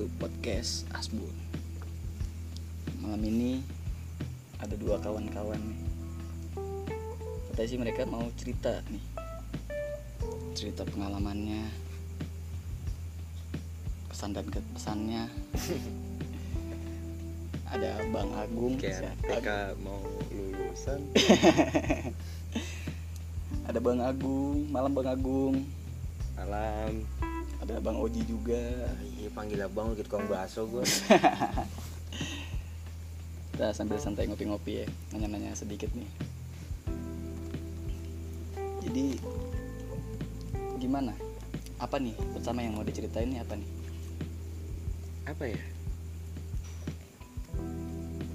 to podcast Asbun. Malam ini ada dua kawan-kawan nih. Katanya sih mereka mau cerita nih. Cerita pengalamannya Kesan dan kesannya Ada Bang Agung kayak? TK mau lulusan. Ada Bang Agung, malam Bang Agung. Alam Ada Bang Oji juga panggil abang gitu kong baso gue Kita sambil santai ngopi-ngopi ya Nanya-nanya sedikit nih Jadi Gimana? Apa nih pertama yang mau diceritain nih apa nih? apa ya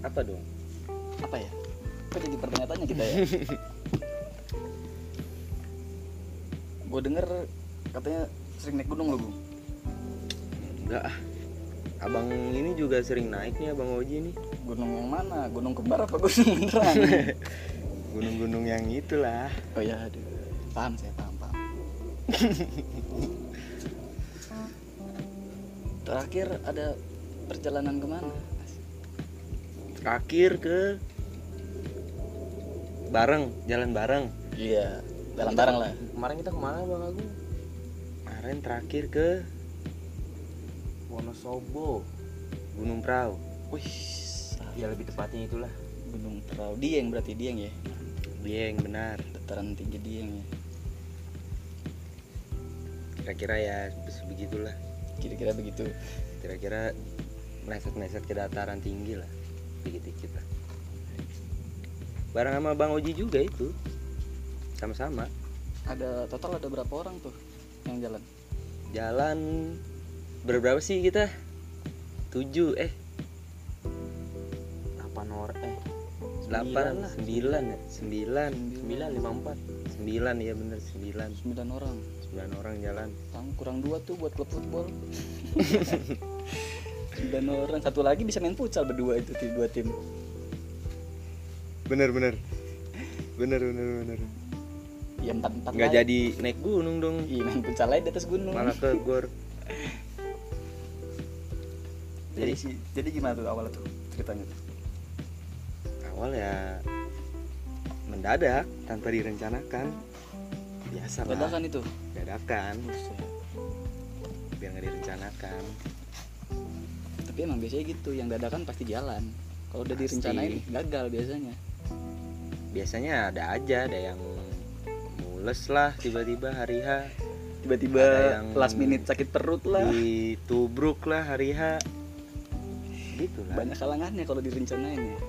apa dong Apa ya? Kok jadi pertanyaannya kita ya? Gue denger katanya sering naik gunung loh Gung enggak ah abang ini juga sering naik nih abang Oji nih Gunung yang mana? Gunung kembar apa gunung beneran? gunung-gunung yang itulah oh ya aduh Paham saya paham paham Terakhir ada perjalanan ke mana? terakhir ke bareng jalan bareng Iya, jalan bareng lah. kemarin kita ke mana bang Agung kemarin terakhir ke Wonosobo. Gunung Prau. Wih, ya lebih tepatnya itulah Gunung Prau. Dieng berarti Dieng ya. Dieng benar. Dataran tinggi Dieng ya. kira-kira ya begitulah. Kira-kira begitu. kira-kira meleset-meleset ke dataran tinggi lah. Dikit-dikit lah. Bareng sama Bang Oji juga itu. Sama-sama. Ada total ada berapa orang tuh yang jalan? jalan berberapa sih kita tujuh eh delapan orang eh delapan lah. sembilan ya sembilan Sembilan, lima empat sembilan ya bener sembilan Sembilan orang. sembilan orang jalan Kamu kurang dua tuh buat klub football. Sembilan orang. Satu lagi bisa main futsal berdua itu tim dua tim. bener bener bener bener bener Ya empat empat. nggak lah. jadi naik gunung dong Iya main futsal aja di atas gunung. malah ke gor Jadi sih, jadi gimana tuh awalnya tuh ceritanya? awal ya mendadak tanpa direncanakan biasa lah Dadakan itu. dadakan biar nggak direncanakan Tapi emang biasanya gitu, yang dadakan pasti jalan. Kalau udah Pasti. direncanain gagal biasanya. biasanya ada aja ada yang mules lah tiba-tiba hari H Tiba-tiba last minute sakit perut lah. ditubruk lah hari H gitu lah Banyak kalangannya kalau direncanain ya.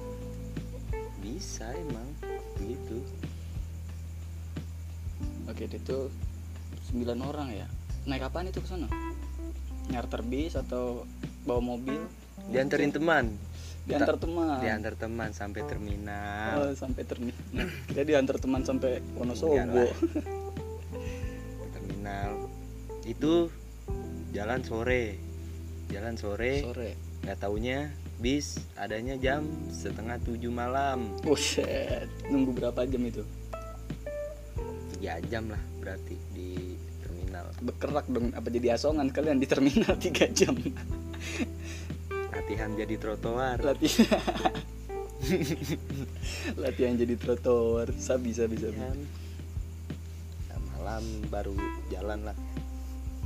bisa emang begitu Oke, itu 9 orang ya. Naik apaan itu ke sana? Nyarter bis atau bawa mobil? dianterin teman Diantar teman. diantar teman sampai terminal Oh, sampai terminal. Kita diantar teman sampai Wonosobo. lah. terminal itu jalan sore jalan sore Sore. Nggak taunya bis adanya jam setengah tujuh malam Buset, nunggu berapa jam itu? tiga jam lah berarti di terminal Bekerak dong, apa jadi asongan kalian di terminal 3 jam? latihan jadi trotoar Latihan. Latihan jadi trotoar. Sabi, sabi, sabi. Nah, malam baru jalan lah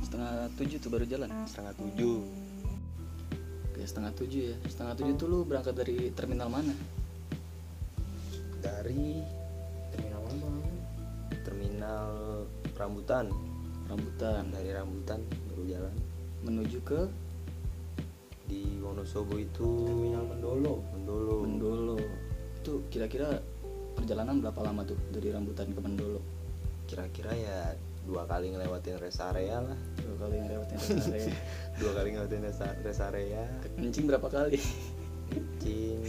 Setengah tujuh tuh baru jalan. setengah tujuh Oke, setengah tujuh ya. Setengah tujuh tuh lu berangkat dari terminal mana? dari terminal mana Bang? terminal rambutan Rambutan. dari rambutan baru jalan Menuju ke di Wonosobo itu terminal Mendolo Mendolo Mendolo. Itu kira-kira perjalanan berapa lama tuh dari Rambutan ke Mendolo? kira-kira ya dua kali ngelewatin rest area lah Dua kali yang lewatin rest area. dua kali ngelewatin rest rest area Kencing berapa kali? kencing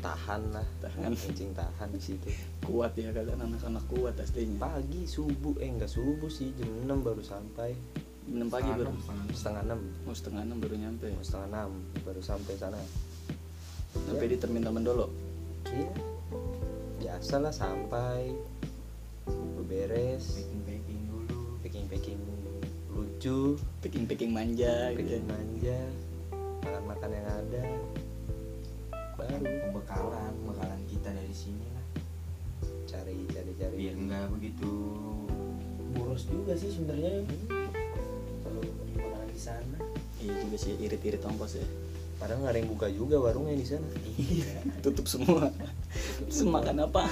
tahan lah Tahan. kencing tahan di situ Kuat ya kalian anak-anak kuat aslinya. pagi subuh eh enggak subuh sih jam 6 baru sampai 6 pagi baru. setengah enam Mau setengah enam baru nyampe. mau setengah enam baru sampai sana Sampai di terminal Mendolo. iya biasa lah sampai beres packing packing dulu packing lucu manja gitu. packing manja. Makan yang ada. Baru pembekalan pembekalan kita dari sini lah. Cari cari cari. Biar nggak begitu boros juga sih sebenarnya. Kalau beli makanan di sana. Iya juga sih irit-irit ongkos ya. Padahal nggak ada yang buka juga warungnya di sana. Iya tutup semua. Terus makan apa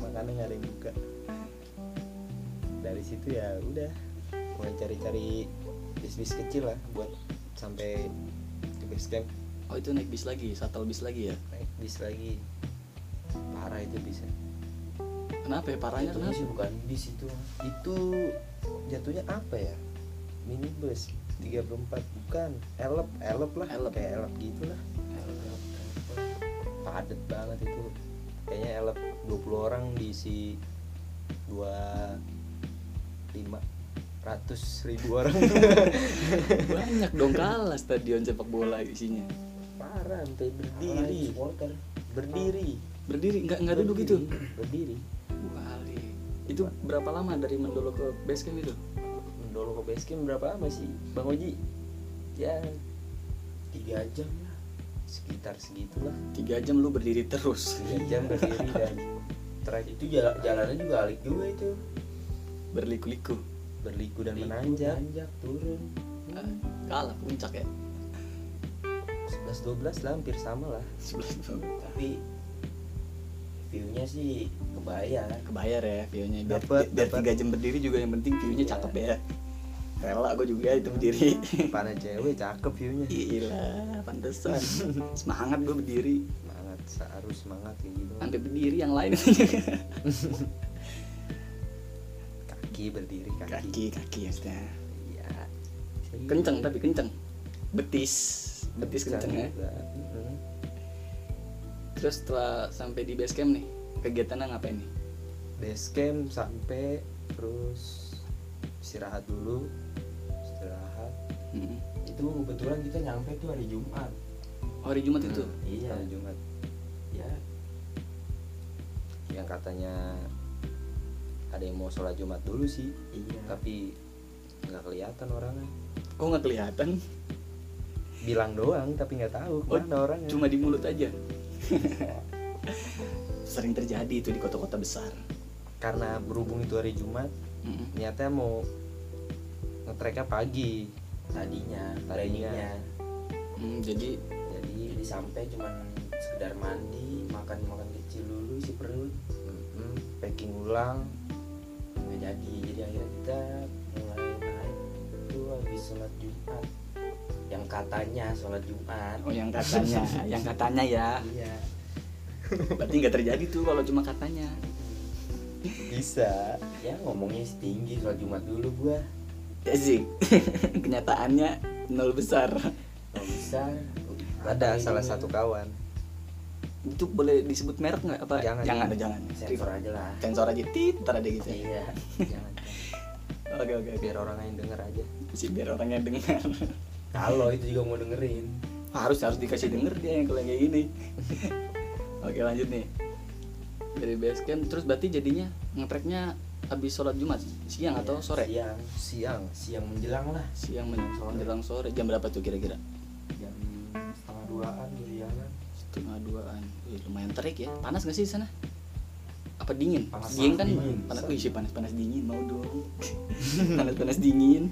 makannya nggak ada yang buka. Dari situ ya udah mulai cari-cari bis-bis kecil lah buat sampai ke base camp oh itu naik bis lagi shuttle bis lagi ya? Naik bis lagi. Parah itu bisa kenapa ya? Parahnya itu kenapa? sih bukan bis itu. Itu jatuhnya apa ya? Minibus 34 bukan. Elep elep lah. Elep. kayak elep gitu lah padet banget itu. Kayaknya elep 20 orang diisi dua ratus ribu orang. Banyak dong kalah stadion sepak bola isinya. Parah sampai diri berdiri berdiri. Berdiri nggak nggak duduk gitu berdiri. Wali. itu berapa lama dari Mendolo ke base camp itu? Mendolo ke base camp berapa lama sih bang Oji? Ya tiga jam lah. Sekitar segitulah. Tiga jam lu berdiri terus. Tiga jam berdiri dan trek itu jalan jalannya juga alik juga itu. Berliku-liku berliku dan Liku, menanjak. nanjak turun. Ah, kalah puncak ya? 11 12 lah hampir sama lah. Sebelah tapi viewnya sih kebayar. Kebayar ya view-nya. Biar, Dapet, biar dapet. tiga jam berdiri juga yang penting view-nya Iya. cakep ya. Rela gue juga itu berdiri. Pana cewek cakep viewnya. Gila pantesan. Semangat gue berdiri. Semangat harus semangat kayak gitu. Sampai berdiri yang lain kaki berdiri kaki, kaki kaki ya maksudnya. iya. Kenceng tapi kenceng. Betis. Betis kenceng ya. juga. Mm-mm. terus setelah sampai di base camp nih kegiatannya ngapain nih? Base camp sampai terus istirahat dulu. Istirahat. Hmm. itu kebetulan kita nyampe tuh hari Jumat. Oh, hari Jumat itu? Iya hari Jumat. Ya. Yang katanya ada yang mau sholat Jumat dulu sih iya. tapi nggak kelihatan orangnya. Kok nggak kelihatan? Bilang doang tapi nggak tahu Oh, ke mana orangnya. cuma di mulut aja? Sering terjadi itu di kota-kota besar. Karena berhubung itu hari Jumat Mm. niatnya mau ngetreknya pagi. Tadinya Tadinya. planningnya. Hmm, jadi jadi jadi sampai cuman sekedar mandi makan makan kecil dulu isi perut. Mm, packing ulang jadi jadi akhirnya kita mulai naik itu habis sholat Jumat. Yang katanya sholat Jumat. Oh yang katanya. Yang katanya ya. Iya. Berarti nggak terjadi tuh kalau cuma katanya. Bisa. Ya ngomongnya setinggi sholat Jumat dulu gua. Ya sih kenyataannya nol besar. Nggak bisa ada salah satu kawan itu boleh disebut merek nggak? Apa? Jangan. jangan. ada jangan. Sensor aja lah. Sensor aja. Tit ntar ada gitu ya. iya jangan. Oke oke oke. Biar orang yang denger aja. Sih biar orangnya dengar kalau itu juga mau dengerin. Harus harus dikasih denger dia yang kalau yang kayak gini. Oke lanjut nih. Dari base camp terus berarti jadinya ngetreknya habis sholat jumat? Siang atau Iya, sore? siang. Siang. Siang menjelang lah. Siang menjelang sore. Jam berapa tuh kira-kira? Jam setengah duaan gitu ya setengah duaan. Wih, lumayan terik ya. Panas nggak sih di sana? Apa dingin? Panas, dingin kan? dingin. panas. Wih sih panas panas dingin. Mau dong. Panas panas dingin.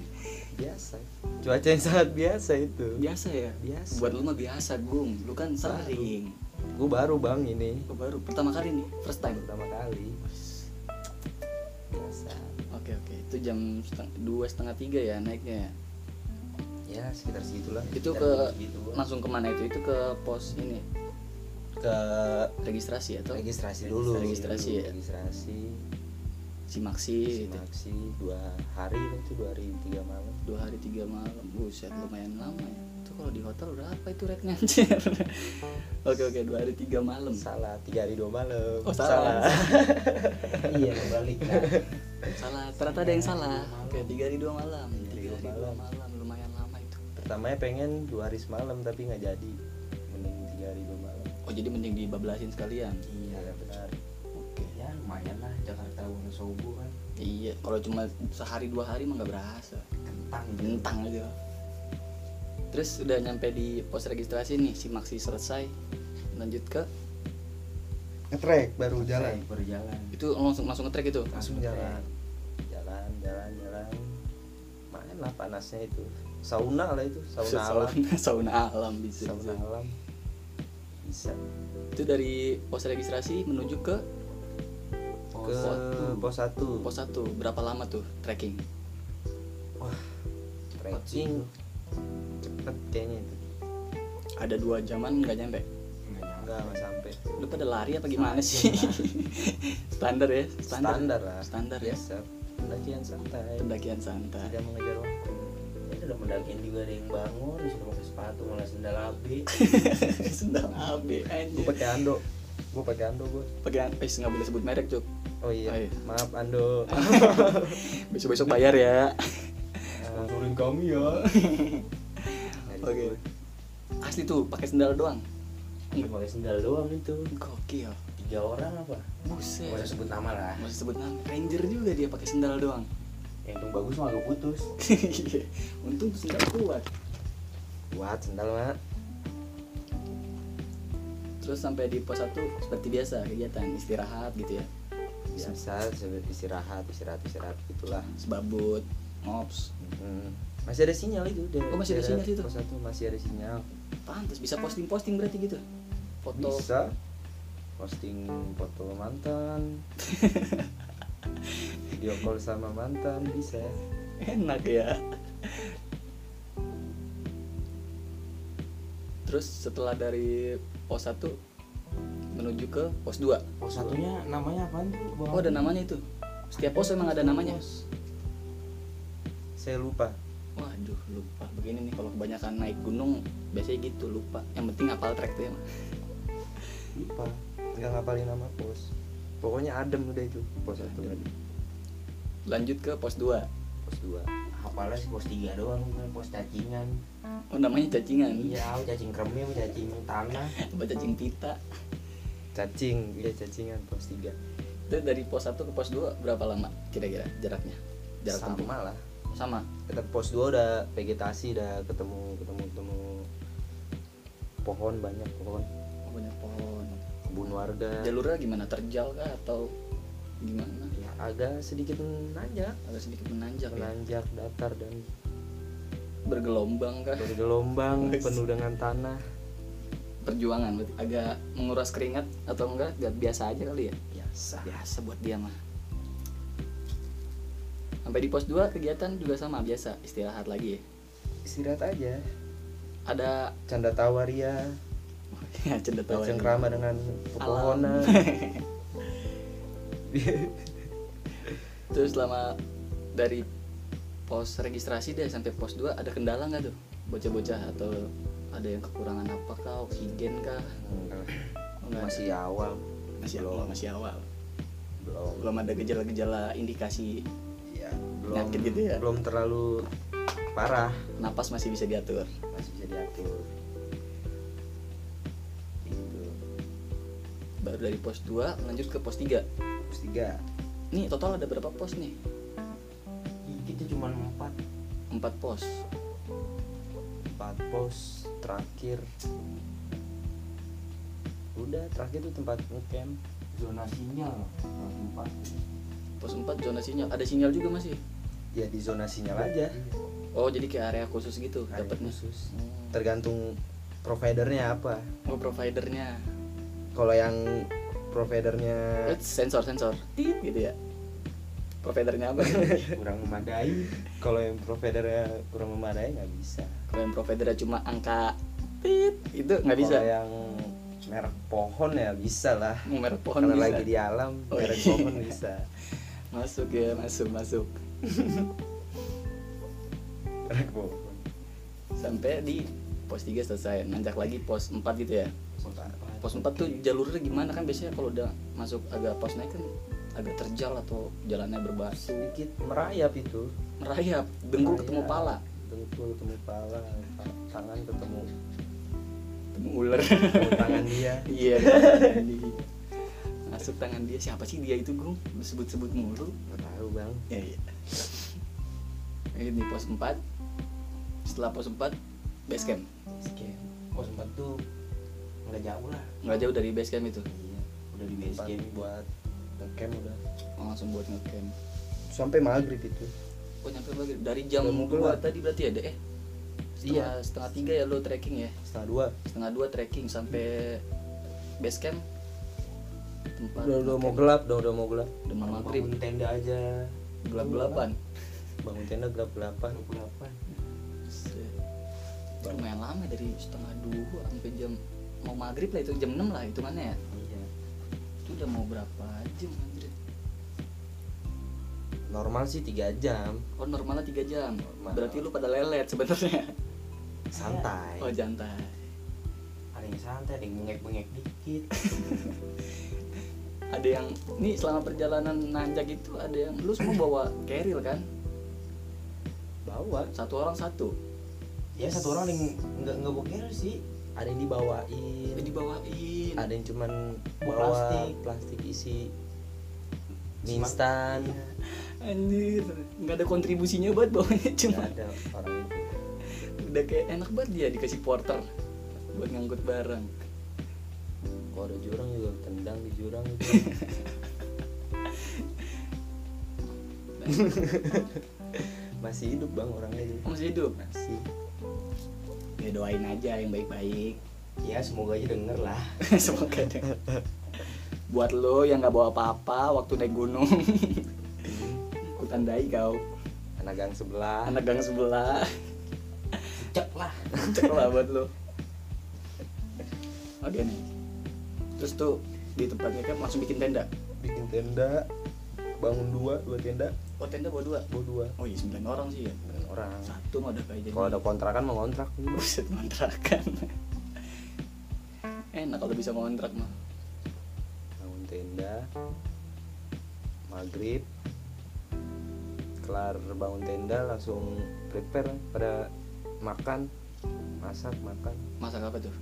Biasa. Cuaca yang sangat biasa itu. Biasa ya? Biasa. buat lu mah biasa gung. Lu kan sering. Gue baru bang ini. Gua baru. Pertama kali nih? First time? Pertama kali. Biasa. Oke oke. Itu jam seteng- dua setengah tiga ya naiknya ya? ya sekitar segitulah. Itu Dan ke langsung ke mana itu? Itu ke pos ini ke registrasi atau? registrasi dulu. Registrasi dulu, ya? registrasi. Simaksi gitu. simaksi dua hari itu dua hari tiga malam. Dua hari tiga malam. Buset lumayan lama ya. Itu kalau di hotel berapa itu rate anjir? Oke oke dua hari tiga malam. Salah tiga hari dua malam. Oh, salah. iya balik kan salah ternyata ada yang salah. oke tiga hari dua malam. Tiga tiga hari dua malam lumayan lama itu. Pertamanya pengen dua hari semalam tapi nggak jadi. Mending tiga hari dua malam oh jadi mending dibablasin sekalian? Iya ya benar. Oke. Ya lumayan lah Jakarta Wonosobo kan. Iya kalau cuma sehari dua hari mah nggak berasa. Kentang bentang aja. Terus udah nyampe di pos registrasi nih si Maxi selesai. Lanjut ke ngetrek baru jalan. Saya berjalan itu langsung langsung ngetrek itu? Langsung jalan. Jalan jalan jalan. Main lah panasnya itu. Sauna lah itu sauna alam. sauna, sauna alam bisa, sauna bisa. alam bisa. Itu dari pos registrasi menuju ke ke pos satu. pos 1 berapa lama tuh trekking trekking cepet kayaknya itu. Ada dua jaman nggak nyampe? Enggak nggak sampai lu pada lari apa gimana sih? standar ya? Standar, lah. Standar ya? Biasa. Pendakian santai. Pendakian santai. Tidak mengejar waktu udah juga ada yang bangun disuruh pakai sepatu malah sendal AB sendal AB gue anjir pakai ando. Gue pakai ando gue pakai eh nggak boleh sebut merek cuk. Oh iya, Oh iya. maaf ando. Besok besok bayar ya. Sponsorin kami ya. Oke. asli tuh pakai sendal doang. Cuma pakai sendal doang itu. Gokil. Tiga orang apa? Buset. Usah sebut nama lah. Masih sebut nama. Ranger juga dia pakai sendal doang yang untung bagus mah agak putus. Untung sendal kuat. Buat sendal mak. Terus sampai di pos 1 seperti biasa kegiatan istirahat gitu ya. Biasa istirahat istirahat istirahat itulah sebabut ngops Hmm. masih ada sinyal itu dari Oh, masih ada sinyal situ? pos satu masih ada sinyal. Pantas bisa posting posting berarti gitu. Foto. Bisa. Posting foto mantan video call sama mantan bisa. Enak ya. Terus setelah dari pos 1 menuju ke pos 2 pos satunya namanya apaan tuh? Bang oh ada namanya itu. Setiap pos emang ada namanya. Saya lupa. Waduh lupa. Begini nih kalau kebanyakan naik gunung biasanya gitu lupa. Yang penting hafal trek tuh ya mah. lupa. Nggak ngapalin nama pos. Pokoknya adem udah itu pos satu lanjut ke pos 2 pos dua. Apalagi sih pos tiga doang bukan pos cacingan. Oh namanya cacingan? Iya cacing kremi sama cacing tanah. Apa cacing pita? Cacing iya cacingan pos tiga. Itu dari pos 1 ke pos 2 berapa lama kira-kira jaraknya? Jarak tempuh? sama lah. Sama? Kita pos 2 udah vegetasi udah ketemu ketemu ketemu pohon banyak pohon. Oh, banyak pohon. Kebun warga. Jalurnya gimana? Terjal kah atau gimana? Ya, agak sedikit menanjak. Agak sedikit menanjak ya? Menanjak datar dan bergelombang kah? Bergelombang penuh dengan tanah. Perjuangan berarti agak menguras keringat atau enggak? Enggak biasa aja kali ya? Biasa. Biasa buat dia mah. Sampai di pos 2 kegiatan juga sama biasa. Istirahat lagi ya? Istirahat aja. Ada canda tawa ria ya canda tawa cengkrama dengan pepohonan terus selama dari pos registrasi deh sampai pos 2 ada kendala nggak tuh? Bocah-bocah atau ada yang kekurangan apa kah oksigen kah? Enggak. Masih awal. Masih belum. awal masih awal. Belum. Belum ada gejala-gejala indikasi ya, belum. Penyakit gitu ya? belum terlalu parah. Napas masih bisa diatur? Masih bisa diatur. Gitu. Baru dari pos 2 lanjut ke pos 3 pos tiga nih total ada berapa pos nih? Ih, kita cuma empat. 4 pos. Empat pos terakhir. Udah terakhir tuh tempat ngecamp. Zona sinyal. Empat. Pos 4 zona sinyal. Ada sinyal juga masih ya? Di zona sinyal aja. Oh jadi kayak area khusus gitu dapatnya? khusus. Hmm. tergantung providernya apa. Oh providernya. Kalau yang providernya. Eh, sensor sensor. Tit gitu ya. Providernya apa? Kurang memadai. Kalau yang providernya kurang memadai nggak bisa. Kalau yang providernya cuma angka tit itu nggak bisa. Kalau yang merek pohon ya bisa lah. Merek pohon karena bisa? lagi di alam Oh, merek iya. pohon bisa. Masuk ya masuk masuk. Merek pohon. Sampai di pos 3 selesai. Nanjak lagi pos 4 gitu ya. Pos 4 tuh jalurnya gimana? Kan biasanya kalau udah masuk agak pos naik kan agak terjal atau jalannya berbatu sedikit merayap itu. Merayap dengkul Merayap. ketemu pala. Dengkul ketemu pala ta- tangan ketemu ketemu ular. Ketemu tangan dia. Iya masuk tangan dia. Siapa sih dia itu gue disebut-sebut mulu. Nggak tahu bang. Ya iya. Ini pos 4 setelah pos 4 base camp? Basecamp. Pos 4 tuh nggak jauh lah. nggak jauh dari base camp itu? Iya, udah di base camp buat ngecamp udah. Oh, langsung buat ngecamp. Sampai maghrib itu. Oh nyampe lagi dari jam dua gelap. tadi berarti ada eh? Setengah, setengah tiga ya lo trekking ya? Setengah dua. Setengah dua trekking sampai base camp. Tempat udah udah mau gelap udah udah mau gelap. Udah mau Bangun maghrib. tenda aja. gelap gelapan bangun tenda gelap gelapan 28. lumayan lama dari setengah dua sampai jam mau maghrib lah itu jam 6 lah hitungannya ya. Iya. itu udah mau berapa jam anjir? Normal sih tiga jam. Oh normalnya tiga jam? Normal. berarti lu pada lelet sebenarnya. Santai. Oh jantai. Ada yang santai, ada yang bengek-bengek dikit. ada yang nih selama perjalanan nanjak itu ada yang lu semua bawa keril kan? Bawa. Satu orang satu ya satu orang yang nggak nggak boker sih. ada yang dibawain. Jadi dibawain. Ada yang cuman Bawa plastik. plastik, isi mie instan. anjir nggak ada kontribusinya buat bawanya cuma ada orang itu. Udah kayak enak banget dia dikasih porter buat ngangkut barang. Kalau ada jurang juga tendang di jurang itu. Masih hidup bang orangnya. Itu masih hidup? Masih ya doain aja yang baik-baik. Ya semoga aja denger lah. semoga deh buat lo yang nggak bawa apa-apa waktu naik gunung. Ku tandai kau. Anak gang sebelah. Anak gang sebelah. Cek lah. cek lah buat lo. Oke nih. Terus tuh di tempatnya kan langsung bikin tenda. Bikin tenda bangun dua dua tenda. Oh tenda bawa dua? Bawa dua. Oh iya sembilan orang sih ya orang. Satu mah udah kayak jadi kalau ada kontrakan mau kontrak buset kontrakan. Enak kalau bisa ngontrak mah. Bangun tenda maghrib kelar bangun tenda langsung prepare pada makan masak makan. Masak apa tuh?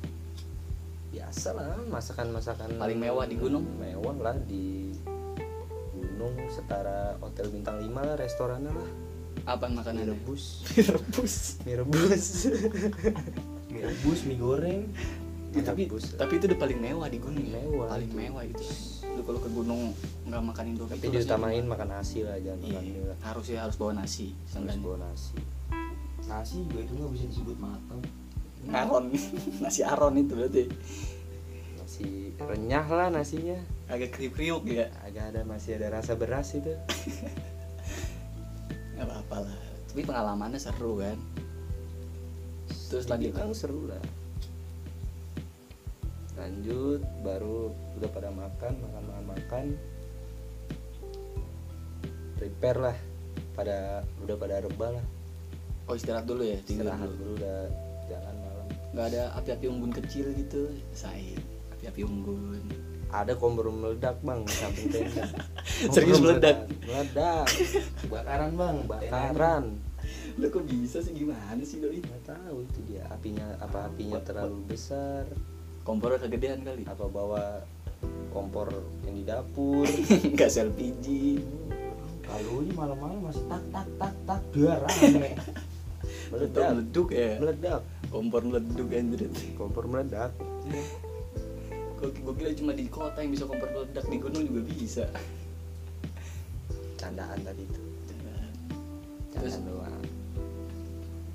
Biasa lah masakan masakan Paling mewah di gunung? mewah lah di gunung setara hotel bintang 5 lah restorannya lah apa mie makanan rebus rebus mie rebus Mie rebus, mie goreng. Ya, tapi Rebus. tapi itu udah paling mewah di gunung ya. Mewah. paling mewah itu lu kalau ke gunung nggak makan indo tapi diutamain makan nasi lah jangan iya, makan mie lah harus ya harus bawa nasi harus bawa nasi. Nasi juga itu nggak bisa disebut matang. aron. Nasi aron itu berarti. Nasi renyah lah nasinya. Agak kriuk kriuk ya. Agak ada masih ada rasa beras itu nggak apa apa lah. Tapi pengalamannya seru kan? Terus lanjut. Dibilang seru lah. Lanjut baru udah pada makan makan makan makan. Prepare lah pada udah pada rebah lah. Oh istirahat dulu ya? Tidur istirahat dulu. dulu udah jalan malam. Nggak ada api-api unggun kecil gitu? Saya api-api unggun ada kompor meledak bang di samping tenda Serius meledak? meledak. Kebakaran bang, bakaran lo kok bisa sih? Gimana sih doi? Nggak tahu itu dia. Apinya apa apinya terlalu besar. Kompornya kegedean kali? Apa bawa kompor yang di dapur? Nggak LPG Kalau ini malam-malam masih tak tak tak tak dia rame. meledak. Meledak meleduk ya? Meledak. Kompor meleduk anjir kompor meledak kira cuma di kota yang bisa kompor meledak di gunung juga bisa. Candaan tadi itu. Terus doang.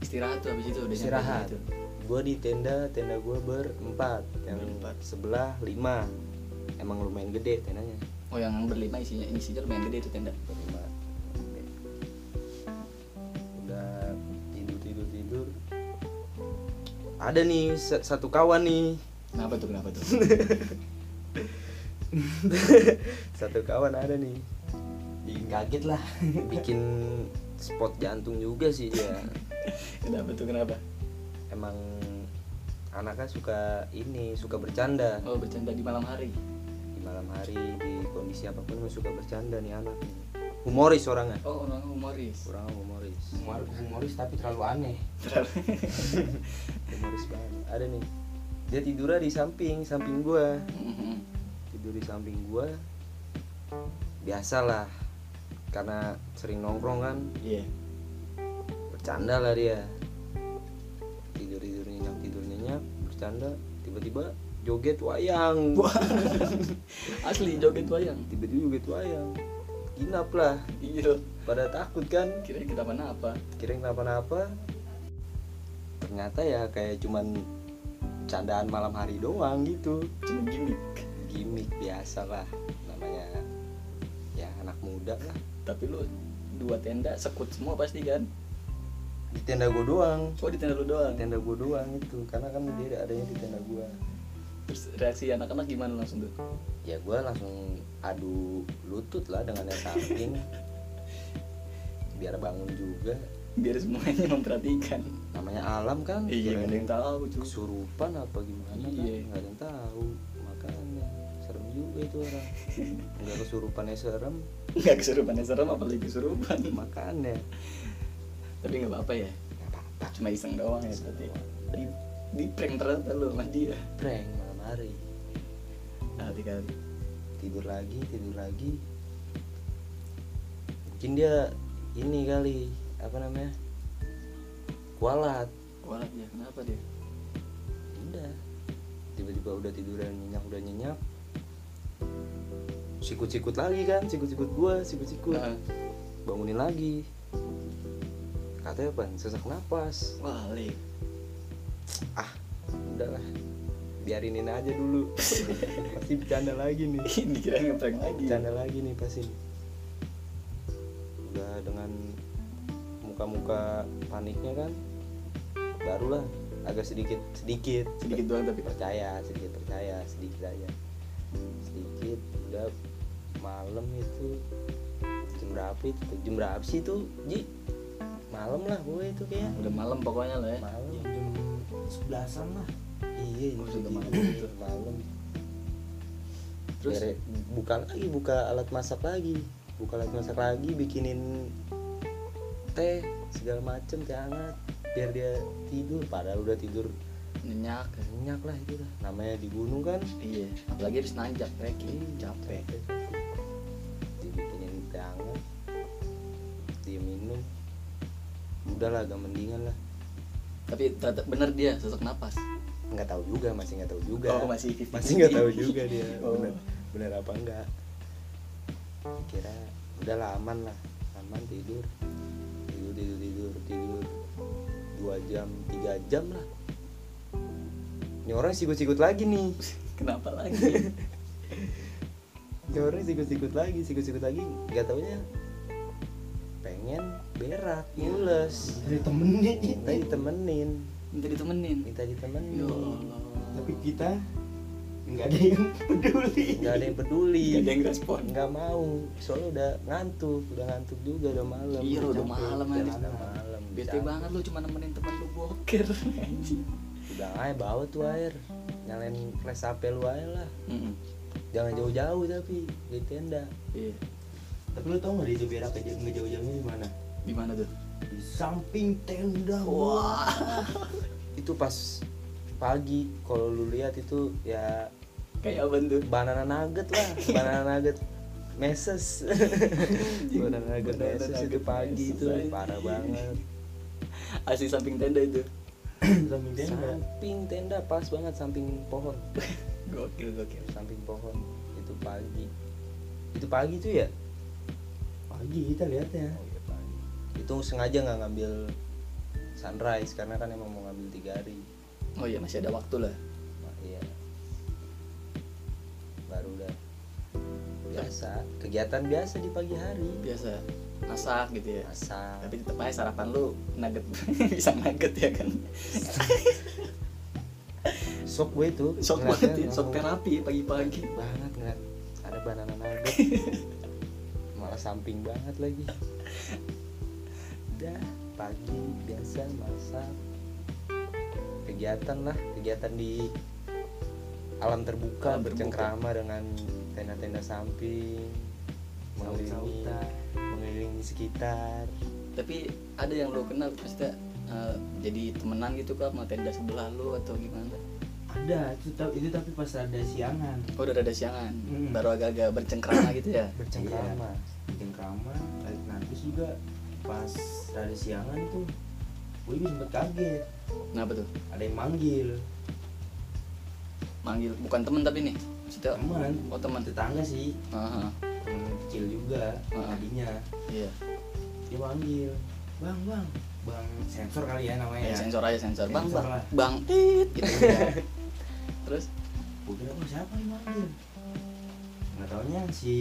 Istirahat tuh habis itu udah istirahat. gitu. gue di tenda tenda gue berempat. Yang Berempat. sebelah lima. Emang lumayan gede tendanya. Oh yang berlima isinya isinya lumayan gede itu tenda. Berlima. Udah tidur tidur tidur. Ada nih sa- satu kawan nih kenapa tuh kenapa tuh? Satu kawan ada nih. Bikin kaget lah. bikin spot jantung juga sih dia. Kenapa tuh kenapa? Emang anaknya suka ini suka bercanda. Oh bercanda di malam hari. Di malam hari di kondisi apa pun suka bercanda nih anak humoris orangnya. Oh orang humoris. Orang humoris. Humor- Humoris tapi terlalu aneh. humoris banget. Ada nih dia tidurnya di samping samping gua. Mhm. tidur di samping gua biasalah. Karena sering nongkrong kan. Iya. Bercanda lah dia. Tidur tidur bercanda. Tiba-tiba joget wayang. Asli joget wayang. Tiba-tiba joget wayang. Ginap lah. Iya. Pada takut kan. Kira kita mana apa kira kenapa-napa. Ternyata ya kayak cuman candaan malam hari doang gitu. Cuma gimmick. Gimmick biasa lah namanya ya anak muda lah. Tapi lu dua tenda sekut semua pasti kan? Di tenda gue doang. Oh di tenda lu doang? Di tenda gue doang itu karena kan dia adanya di tenda gue terus reaksi anak-anak gimana langsung tuh ya gue langsung adu lutut lah dengan yang samping. Biar bangun juga. Biar semuanya memperhatikan namanya alam kan iya nggak ada yang tahu cuy kesurupan apa gimana kan Iya. nggak ada yang tahu. Makanya serem juga itu orang. Nggak kesurupannya serem. Nggak kesurupan serem apalagi kesurupan. Makanya. Tapi nggak apa-apa ya. Nggak apa-apa. Cuma iseng doang ya berarti. Di, di prank ternyata lu sama dia. Prank malam hari hati kali. Tidur lagi tidur lagi. Mungkin dia ini kali apa namanya kualat. Kualat ya kenapa dia? Udah. Tiba-tiba udah tiduran nyenyak udah nyenyak. Sikut-sikut lagi kan sikut-sikut gua sikut-sikut. Nah, bangunin lagi. Katanya apa? Sesak napas. Wah le ah udahlah biarinin aja dulu. Pasti bercanda lagi nih. Ini kira ngeprank lagi. Bercanda lagi nih pasti. Udah dengan muka-muka paniknya kan barulah agak sedikit sedikit. Sedikit doang tapi. Percaya sedikit percaya sedikit aja. Sedikit udah malam itu. Jam berapa itu? Tuh? jam berapa sih itu ji? Malam lah gue itu kayak udah malam pokoknya lah ya. Malam. Ya, jam sebelasan lah. Iya Oh, itu sudah malam malam. itu. malam. Terus? Bere- buka lagi buka alat masak lagi. Buka alat masak lagi bikinin teh segala macem teh hangat biar dia tidur padahal udah tidur nyenyak nyenyak lah itu lah namanya di gunung kan? Iya apalagi habis nanjak trekking. Capek. Dibikinin teh hangat dia minum udahlah agak mendingan lah. Tapi bener dia sesak napas. Nggak tahu juga masih nggak tahu juga. Oh, masih 50-50. masih nggak tahu juga dia Oh. bener bener apa enggak kira udahlah aman lah. Aman tidur. Tidur tidur tidur tidur dua jam tiga jam lah. Ini orang sikut-sikut lagi nih. Kenapa lagi? Ini orang sikut-sikut lagi sikut-sikut lagi. Nggak taunya pengen berak mules. Dari temennya minta ditemenin. Minta ditemenin? Minta ya ditemenin Allah. Tapi kita nggak ada yang peduli. Nggak ada yang peduli. Gak ada yang respon. Nggak mau. Soalnya udah ngantuk. Udah ngantuk juga udah malam. Iya, udah malam, udah malam bete banget lu cuma nemenin teman lu boker. Anjing udah aja bawa tuh air. Nyalain flash HP lu aja lah. Mm-mm. jangan jauh-jauh tapi di tenda iya. Tapi lu tau nggak di itu berak aja nggak jauh-jauhnya di mana? Di mana tuh? Di samping tenda wah. Itu pas pagi kalau lu lihat itu ya kayak apa tuh? banana nugget lah banana nugget meses banana nugget meses itu pagi itu. parah banget asli samping tenda itu. Samping tenda? Samping tenda pas banget samping pohon. Gokil gokil. Samping pohon itu pagi. Itu pagi tuh ya? Pagi kita lihatnya oh iya pagi. Itu sengaja nggak ngambil sunrise karena kan emang mau ngambil tiga hari. Oh iya masih ada waktu lah biasa. Kegiatan biasa di pagi hari. Biasa. Masak gitu ya. Masak. Tapi tetep aja sarapan lu nugget. Bisa nugget ya kan? Sok gue itu. Sok banget ya sok terapi pagi-pagi. Banget ngeliat ada banana nugget. Malah samping banget lagi. Udah pagi biasa masak. Kegiatan lah kegiatan di alam terbuka Alam terbuka. bercengkrama dengan tenda-tenda samping mengelilingi mengelilingi sekitar. Tapi ada yang lu kenal maksudnya eh, jadi temenan gitu kak sama tenda sebelah lu atau gimana? Ada itu ta- itu tapi pas ada siangan. Oh udah ada siangan? Hmm. baru agak-agak bercengkrama gitu ya? Bercengkrama. Bikin krama balik nafis juga pas ada siangan tuh gue juga sempet kaget. Kenapa tuh? Ada yang manggil manggil bukan temen tapi nih maksudnya teman oh teman tetangga sih. Aha, temen kecil juga tadinya iya. Dia panggil bang bang. Bang sensor kali ya namanya ya, ya. sensor aja sensor. Bang Sensor bang. lah. bang. Tit. Gitu Iya. terus? Gue kira oh siapa yang manggil? Nggak taunya si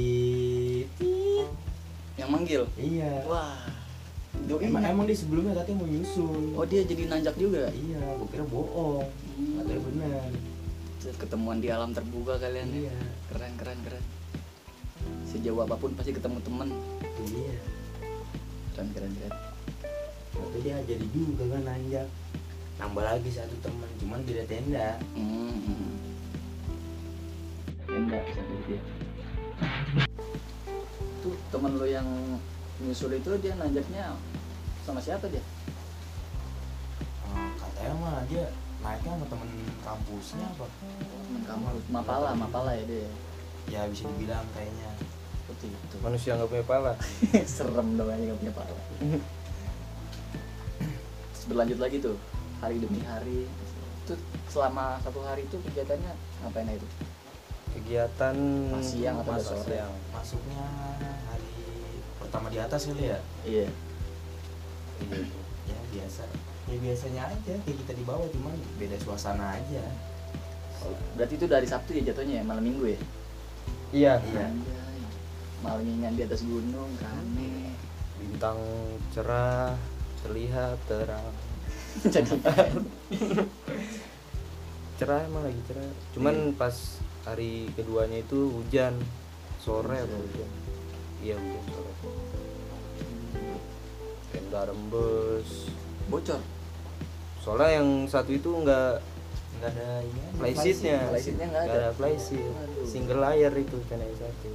Tit. yang manggil? Iya. Wah. Doi emang emang dia sebelumnya katanya mau nyusul oh dia jadi nanjak juga? Iya gue kira bohong. Hmm. katanya benar ketemuan di alam terbuka kalian ya. Iya. Keren keren keren. Sejauh apa pun pasti ketemu temen. Iya. Keren keren keren. Waktu dia jadi juga kan nanjak nambah lagi satu teman cuman beda tenda. Hmm, hmm. tenda satu dia. Tuh temen lo yang nyusul itu dia nanjaknya sama siapa dia? Eh, katanya mah dia naiknya sama temen kampusnya apa? Temen kamu mapala mapala ya dia. Ya bisa dibilang kayaknya. Seperti itu. Manusia nggak punya pala. Serem dong aja gak punya pala. Terus berlanjut lagi tuh hari demi hari. Itu selama satu hari itu kegiatannya ngapain itu kegiatan Pas siang atau udah sore? siang. masuknya hari pertama di atas kali ya? Iya. Iya ya biasa ya biasanya aja kayak kita di bawah cuman beda suasana aja. Berarti itu dari Sabtu ya jatuhnya ya malam minggu ya? Iya. Iya. Malam di atas gunung rame. Bintang cerah terlihat terang. Jadi cerah emang lagi cerah. Cuman Iya. pas hari keduanya itu hujan. Sore apa hujan? Iya hujan sore. Tenda rembes. Bocor soalnya yang satu itu enggak nggak ada ini Playseatnya nggak ada. ada single layer itu tenda yang satu.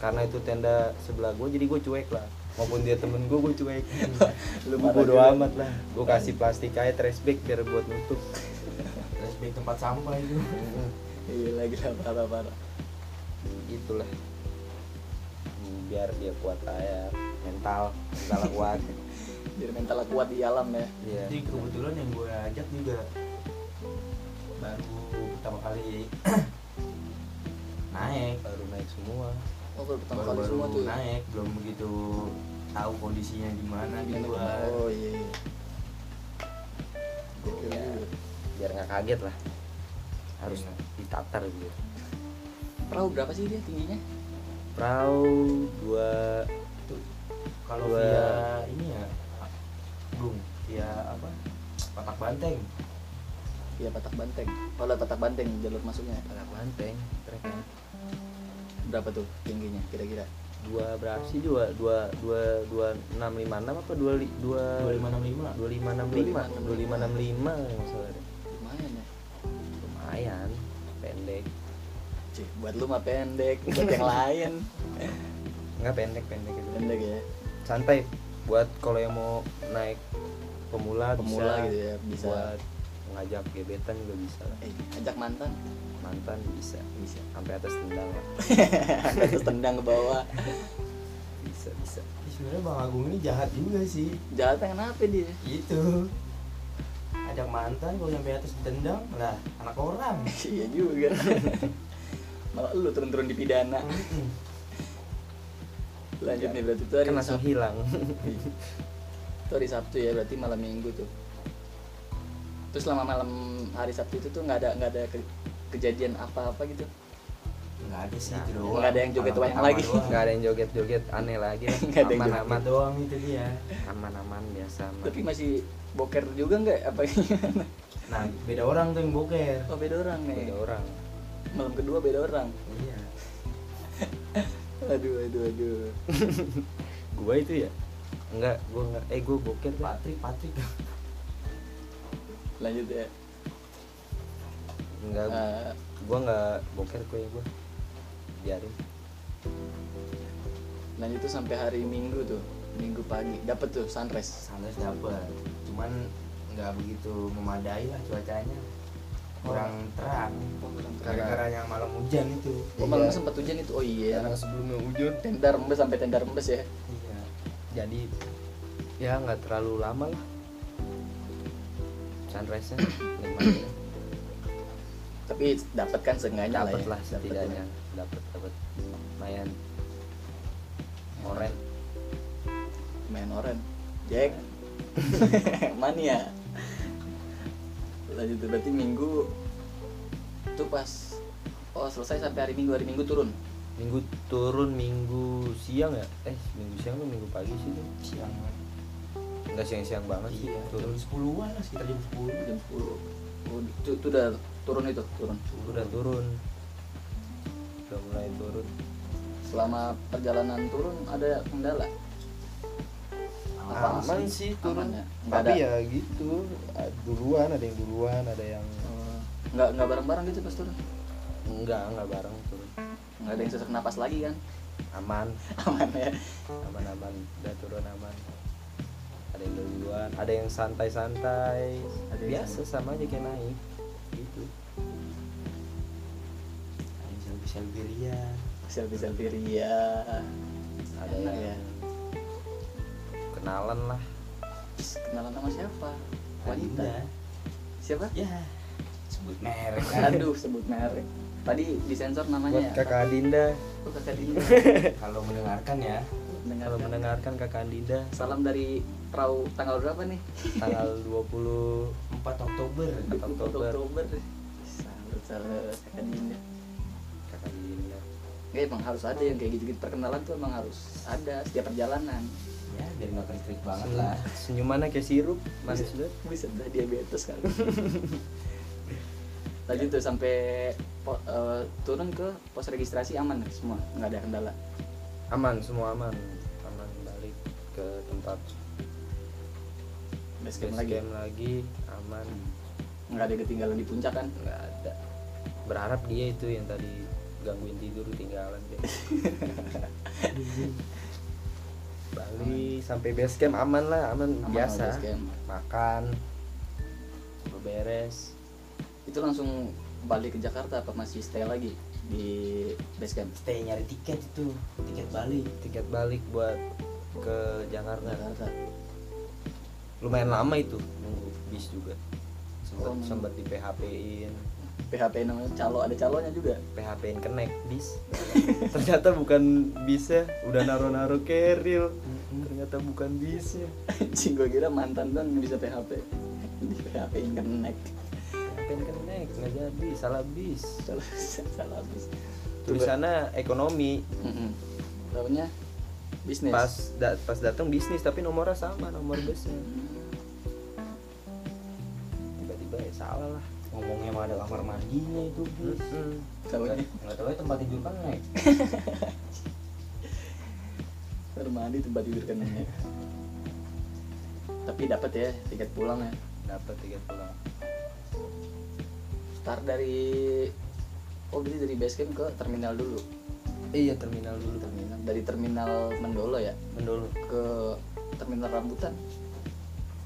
Karena itu tenda sebelah gue jadi gue cuek lah. Maupun dia temen gue gue cuek. Lu bodo amat lah. Gue kasih plastik aja trash bag biar buat nutup. Flashback tempat sampah itu. Iya lagi lah parah parah. Itulah. Hmm, biar dia kuat aja mental mental kuat biar mental kuat di alam ya. Iya. Jadi kebetulan yang gue ajak juga baru pertama kali naik. Baru naik semua. Oh baru pertama baru kali baru semua tuh ya? naik belum begitu tahu kondisinya gimana di Gimana, luar. oh iya iya. Iya. juga. biar nggak kaget lah. Harus Iya. ditatar gitu. Perahu berapa sih dia tingginya? Perahu dua kalau Gua- via ini ya belum via apa patak banteng Iya Patak Banteng. Oh lewat Patak Banteng jalur masuknya. pakai banteng treknya Berapa tuh tingginya kira-kira? dua berapa sih dua dua dua dua enam lima enam apa dua li- dua dua lima enam lima dua lima enam lima dua lima enam lima deh. Lumayan ya. lumayan pendek Cih, buat lu mah pendek, buat yang lain nggak pendek pendek itu pendek ya. santai buat kalau yang mau naik pemula, Pemula bisa gitu ya, bisa. buat ngajak gebetan juga bisa lah Eh, ajak mantan mantan bisa bisa. sampai atas tendang lah Terus tendang ke bawah. bisa bisa sebenarnya bang Agung ini jahat juga sih Jahatnya kenapa dia? itu ajak mantan kalau sampai atas ditendang lah anak orang iya juga. Malah lu turun-turun di pidana. Lanjut nih berarti itu hari kan langsung Sabtu. hilang Itu hari Sabtu ya, berarti malam Minggu tuh. Terus selama malam hari Sabtu itu tuh nggak ada nggak ada ke- kejadian apa-apa gitu. nggak ada sih Nah, itu doang nggak ada yang joget wayang lagi. nggak ada yang joget joget aneh lagi Nggak ada yang aman joget. aman doang itu dia aman aman biasa aman Tapi masih boker juga nggak apa gimana? nah beda orang tuh yang boker Oh beda orang nih. ada orang Malam kedua beda orang. iya Aduh aduh aduh. gua itu ya enggak gua enggak eh gua boker. Patrick Patrick Lanjut ya. enggak Eh, gua enggak boker kue gua biarin lanjut tuh sampai hari Minggu tuh. Minggu pagi dapat tuh sunrise. sunrise dapet cuman nggak begitu memadai lah cuacanya kurang terang. Gara-gara yang malam hujan itu. Oh, malam sempat hujan itu. Oh iya. karena sebelumnya hujan. Tenda rembes sampai tenda rembes ya. iya. Jadi ya nggak terlalu lama lah. Sunrise nya tapi dapat kan seenggaknya lah ya. Lah setidaknya. Dapat dapat lumayan. Oren. Main oren. Jack. Mania lanjut berarti minggu itu pas oh selesai sampai hari minggu hari minggu turun? Minggu turun minggu siang ya? Eh minggu siang tuh minggu pagi sih tuh siang. Nggak siang siang banget sih iya turun. jam sepuluhan lah sekitar jam sepuluh. Jam 10 oh, itu, itu udah turun itu? Turun. Udah turun. Udah mulai turun. Selama perjalanan turun ada kendala Apa aman sih turun Aman ya? Nggak tapi ada- ya gitu duluan ada yang duluan ada yang Oh, nggak nggak bareng-bareng gitu pas turun? Enggak enggak bareng turun. Nggak ada yang sesak napas lagi kan? Aman. Aman ya? Aman aman udah turun aman. Ada yang duluan ada yang santai santai Ada yang biasa sama aja kayak naik gitu. Ada selfie selfie ria. Selfie selfie ria. Ada yang ya kenalan lah. Kenalan sama siapa? Wanita? Adinda. siapa? Ya sebut merek. Aduh sebut merek. Tadi disensor namanya buat ya kakak Adinda. Oh, kakak Dinda kalau mendengarkan ya. Kalau Mendengarkan. kakak Adinda. Salam dari perahu tanggal berapa nih? Tanggal 20 4 Oktober 4 Oktober. Oktober. Salut salut kakak Dinda kakak Adinda. Nggak, emang harus ada yang kayak gitu-gitu. Perkenalan tuh emang harus ada setiap perjalanan ya biar nggak kentrik banget Senyum- lah. Senyumannya kayak sirup manis Bisa. banget bisa udah diabetes kan lanjut tuh sampai po- eh, turun ke pos registrasi aman semua? Nggak ada kendala? Aman semua aman. Aman balik ke tempat. Base camp lagi? Camp lagi aman. Nggak ada ketinggalan di puncak kan? Nggak ada. Berharap dia itu yang tadi gangguin tidur tinggalan Bali sampai base camp aman lah aman, Aman biasa. makan. Beres. Itu langsung balik ke Jakarta apa masih stay lagi di base camp? Stay nyari tiket itu. Tiket balik tiket balik buat ke Jakarta. Jakarta. Lumayan lama itu nunggu bis juga. Sempat Oh, sempat di PHP in PHP namanya calo ada calonya juga. PHP in connect bis. Ternyata bukan bisnya udah naro naro keril ternyata bukan bisnya. Cing gue kira mantan yang bisa PHP di PHP in connect. PHP in connect nggak jadi salah bis. Salah salah habis tulisannya ekonomi. Mm-mm. Tahunya bisnis. Pas da- pas datang bisnis tapi nomornya sama nomor busnya tiba-tiba ya salah lah ngomongnya mah ada kamar mandinya itu Mm-mm. Tahunya. nggak tahu ya tempat tidur kan naik kamar mandi tempat tidur kan ya. tapi dapat ya tiket pulang ya. Dapat tiket pulang. Start dari oh berarti dari base camp ke terminal dulu? Iya terminal dulu. Terminal. Dari terminal Mendolo ya? Mendolo. Ke terminal Rambutan.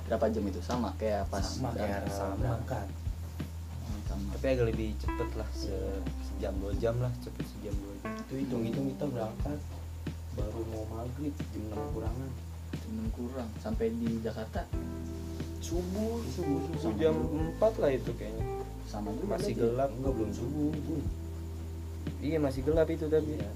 Berapa jam itu? Sama kayak pas sama kayak sama. berangkat. Tapi agak lebih cepet lah se- sejam dua jam lah cepet sejam dua jam. Itu hitung hitung kita berangkat baru mau maghrib jam enam kurangan. Jam enam kurang sampai di Jakarta? Subuh. Subuh, subuh. Sama jam dulu. 4 lah itu kayaknya. Sama juga masih berarti. gelap. Enggak belum subuh pun iya masih gelap itu tapi. Iya.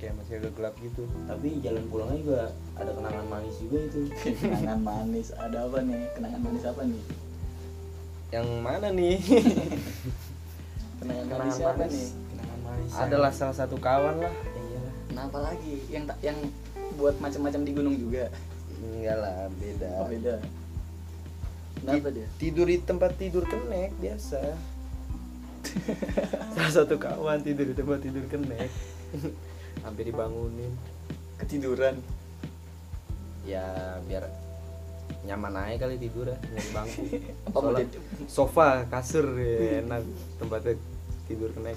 kayak masih agak gelap gitu. Tapi jalan pulangnya juga ada kenangan manis juga itu. Kenangan manis ada apa nih? Kenangan manis apa nih yang mana nih? Kenangan, Kenangan manis apa manis. nih? Kenangan manis adalah salah satu kawan lah. Iya. Kenapa lagi yang tak yang buat macam-macam di gunung juga? Enggak lah beda. Oh beda. Kenapa dia? tidur di tempat tidur kenek biasa. Salah satu kawan tidur di tempat tidur kenek. Hampir dibangunin. Ketiduran? Ya biar nyaman aja kali tidur ya nyari bangku. Soalnya sofa kasur ya, enak tempatnya tidur kenek.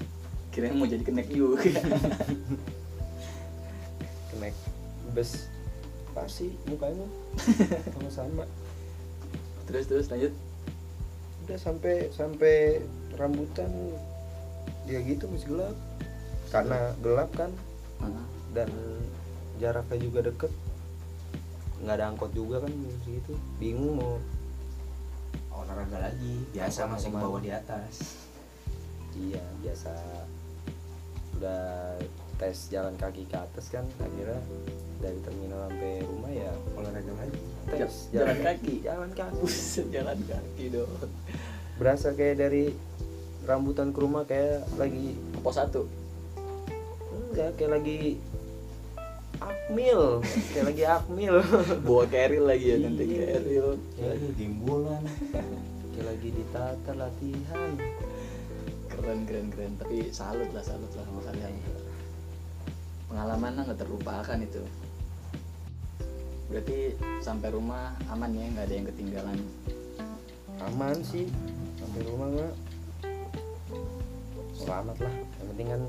Kira mau jadi kenek juga. Kenek bus pasti mukanya? Sama-sama terus terus lanjut. Udah sampai sampai rambutan ya gitu masih gelap. Karena gelap. kan. Dan jaraknya juga deket nggak ada angkot juga kan gitu. Bingung mau olahraga lagi biasa masih bawa di atas. Iya biasa. Udah tes jalan kaki ke atas kan akhirnya dari terminal sampai rumah ya olahraga lagi? tes jalan kaki? jalan kaki. Buset, jalan kaki dong. Berasa kayak dari rambutan ke rumah kayak lagi pos satu? Enggak kayak lagi akmil. Kayak lagi akmil. Bawa keril lagi ya nanti Iya. keril. Eh, timbulan. Kayak lagi ditata latihan. Keren keren keren. Tapi salut lah salut lah sama kalian. Pengalaman lah nggak terlupakan itu. Berarti sampai rumah aman ya nggak ada yang ketinggalan? Aman sih. Sampai rumah mah selamat lah. Yang penting kan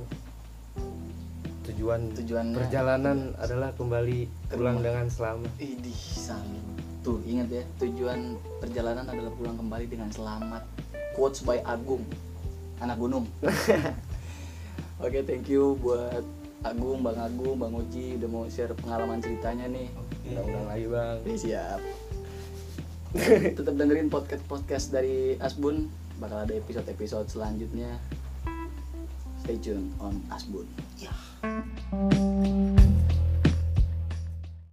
tujuan tujuan perjalanan adalah kembali Ke pulang rumah. dengan selamat Idih. Tuh, ingat ya, tujuan perjalanan adalah pulang kembali dengan selamat. Quotes by Agung, anak gunung. Oke, thank you buat Agung, Bang Agung, Bang Uji udah mau share pengalaman ceritanya nih. udah lagi bang Oke, siap. Tetap dengerin podcast podcast dari Asbun. Bakal ada episode-episode selanjutnya. Stay tune on Asbun. Ya.